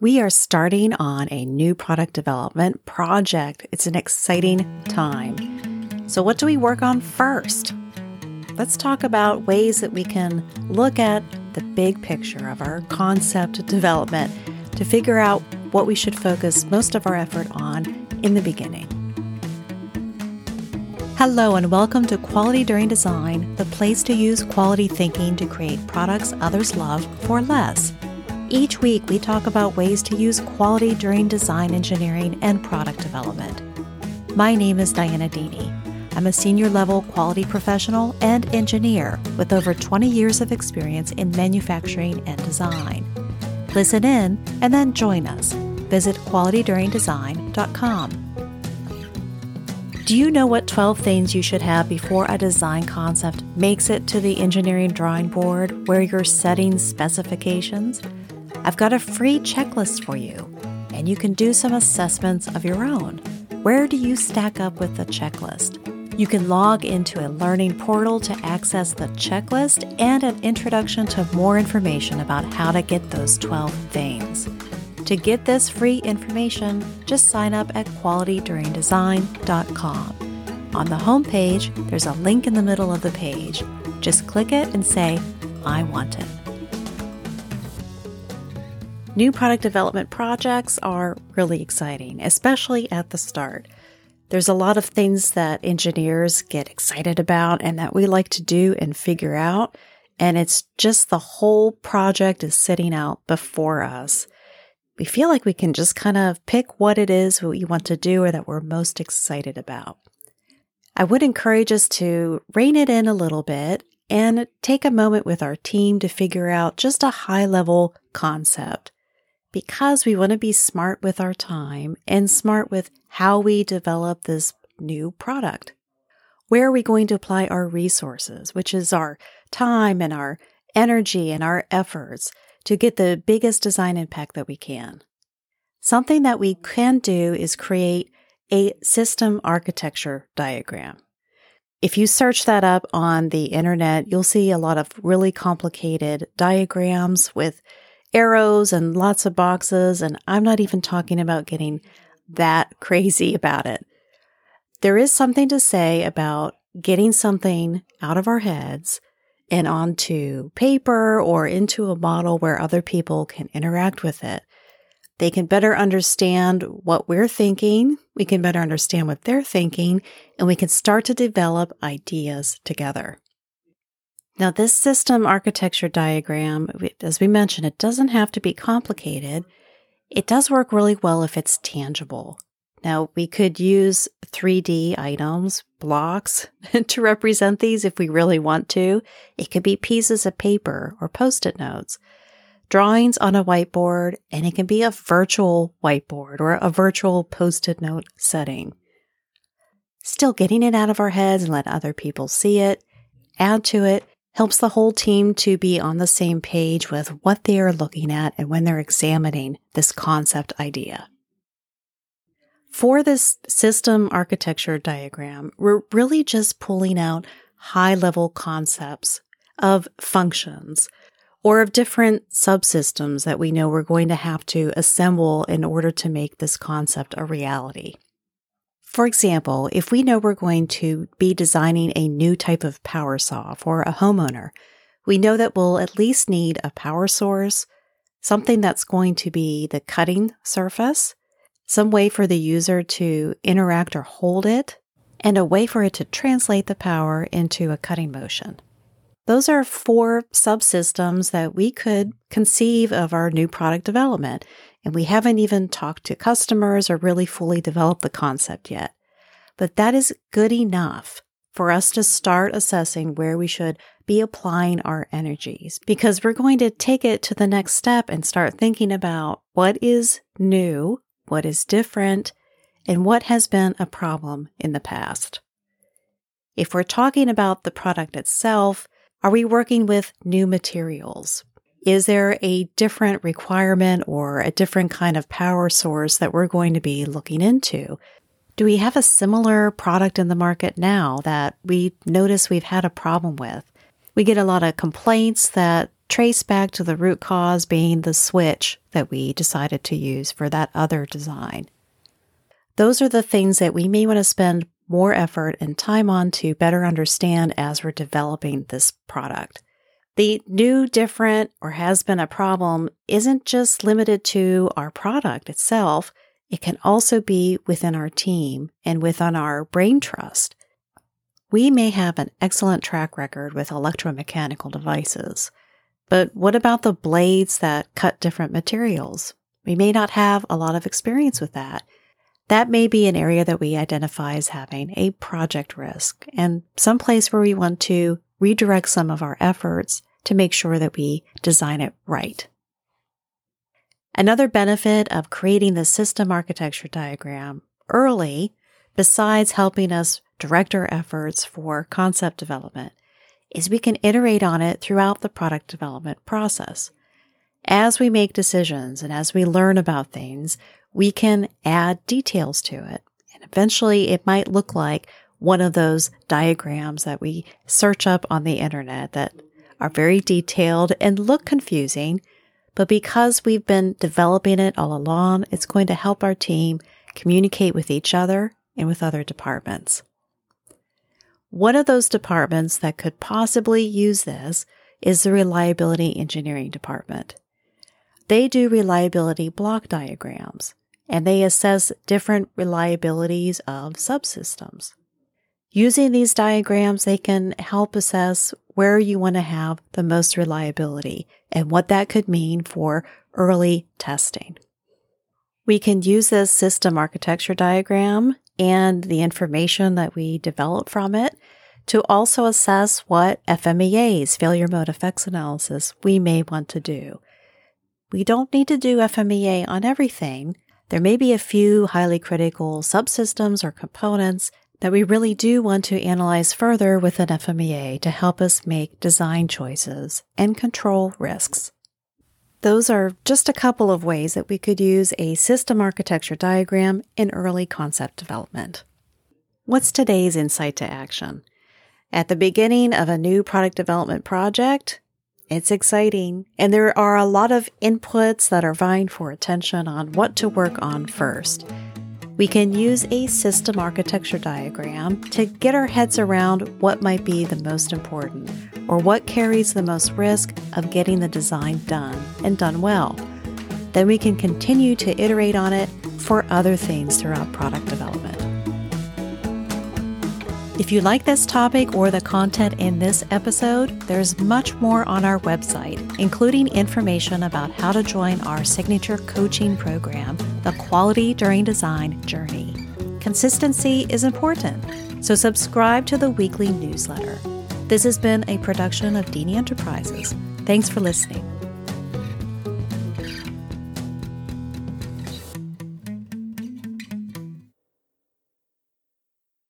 We are starting on a new product development project. It's an exciting time. So, what do we work on first? Let's talk about ways that we can look at the big picture of our concept development to figure out what we should focus most of our effort on in the beginning. Hello, and welcome to Quality During Design, the place to use quality thinking to create products others love for less. Each week, we talk about ways to use quality during design engineering and product development. My name is Dianna Deeney. I'm a senior level quality professional and engineer with over 20 years of experience in manufacturing and design. Listen in and then join us. Visit qualityduringdesign.com. Do you know what 12 things you should have before a design concept makes it to the engineering drawing board where you're setting specifications? I've got a free checklist for you, and you can do some assessments of your own. Where do you stack up with the checklist? You can log into a learning portal to access the checklist and an introduction to more information about how to get those 12 veins. To get this free information, just sign up at qualityduringdesign.com. On the homepage, there's a link in the middle of the page. Just click it and say, I want it. New product development projects are really exciting, especially at the start. There's a lot of things that engineers get excited about and that we like to do and figure out. And it's just the whole project is sitting out before us. We feel like we can just kind of pick what it is we want to do or that we're most excited about. I would encourage us to rein it in a little bit and take a moment with our team to figure out just a high level concept because we want to be smart with our time and smart with how we develop this new product. Where are we going to apply our resources, which is our time and our energy and our efforts to get the biggest design impact that we can? Something that we can do is create a system architecture diagram. If you search that up on the internet, you'll see a lot of really complicated diagrams with arrows and lots of boxes. And I'm not even talking about getting that crazy about it. There is something to say about getting something out of our heads and onto paper or into a model where other people can interact with it. They can better understand what we're thinking. We can better understand what they're thinking and we can start to develop ideas together. Now, this system architecture diagram, as we mentioned, it doesn't have to be complicated. It does work really well if it's tangible. Now, we could use 3D items, blocks, to represent these if we really want to. It could be pieces of paper or post it notes, drawings on a whiteboard, and it can be a virtual whiteboard or a virtual post it note setting. Still getting it out of our heads and let other people see it, add to it, helps the whole team to be on the same page with what they are looking at and when they're examining this concept idea. For this system architecture diagram, we're really just pulling out high level concepts of functions or of different subsystems that we know we're going to have to assemble in order to make this concept a reality. For example, if we know we're going to be designing a new type of power saw for a homeowner, we know that we'll at least need a power source, something that's going to be the cutting surface, some way for the user to interact or hold it, and a way for it to translate the power into a cutting motion. Those are four subsystems that we could conceive of our new product development. And we haven't even talked to customers or really fully developed the concept yet. But that is good enough for us to start assessing where we should be applying our energies because we're going to take it to the next step and start thinking about what is new, what is different, and what has been a problem in the past. If we're talking about the product itself, are we working with new materials? Is there a different requirement or a different kind of power source that we're going to be looking into? Do we have a similar product in the market now that we notice we've had a problem with? We get a lot of complaints that trace back to the root cause being the switch that we decided to use for that other design. Those are the things that we may want to spend more effort and time on to better understand as we're developing this product. The new, different, or has been a problem isn't just limited to our product itself. It can also be within our team and within our brain trust. We may have an excellent track record with electromechanical devices, but what about the blades that cut different materials? We may not have a lot of experience with that. That may be an area that we identify as having a project risk and some place where we want to redirect some of our efforts to make sure that we design it right. Another benefit of creating the system architecture diagram early, besides helping us direct our efforts for concept development, is we can iterate on it throughout the product development process. As we make decisions and as we learn about things, we can add details to it. And eventually it might look like one of those diagrams that we search up on the internet that are very detailed and look confusing. But because we've been developing it all along, it's going to help our team communicate with each other and with other departments. One of those departments that could possibly use this is the reliability engineering department. They do reliability block diagrams and they assess different reliabilities of subsystems. Using these diagrams, they can help assess where you want to have the most reliability and what that could mean for early testing. We can use this system architecture diagram and the information that we develop from it to also assess what FMEAs, failure mode effects analysis, we may want to do. We don't need to do FMEA on everything. There may be a few highly critical subsystems or components that we really do want to analyze further with an FMEA to help us make design choices and control risks. Those are just a couple of ways that we could use a system architecture diagram in early concept development. What's today's insight to action? At the beginning of a new product development project, it's exciting, and there are a lot of inputs that are vying for attention on what to work on first. We can use a system architecture diagram to get our heads around what might be the most important or what carries the most risk of getting the design done and done well. Then we can continue to iterate on it for other things throughout product development. If you like this topic or the content in this episode, there's much more on our website, including information about how to join our signature coaching program, the Quality During Design Journey. Consistency is important, so subscribe to the weekly newsletter. This has been a production of Deeney Enterprises. Thanks for listening.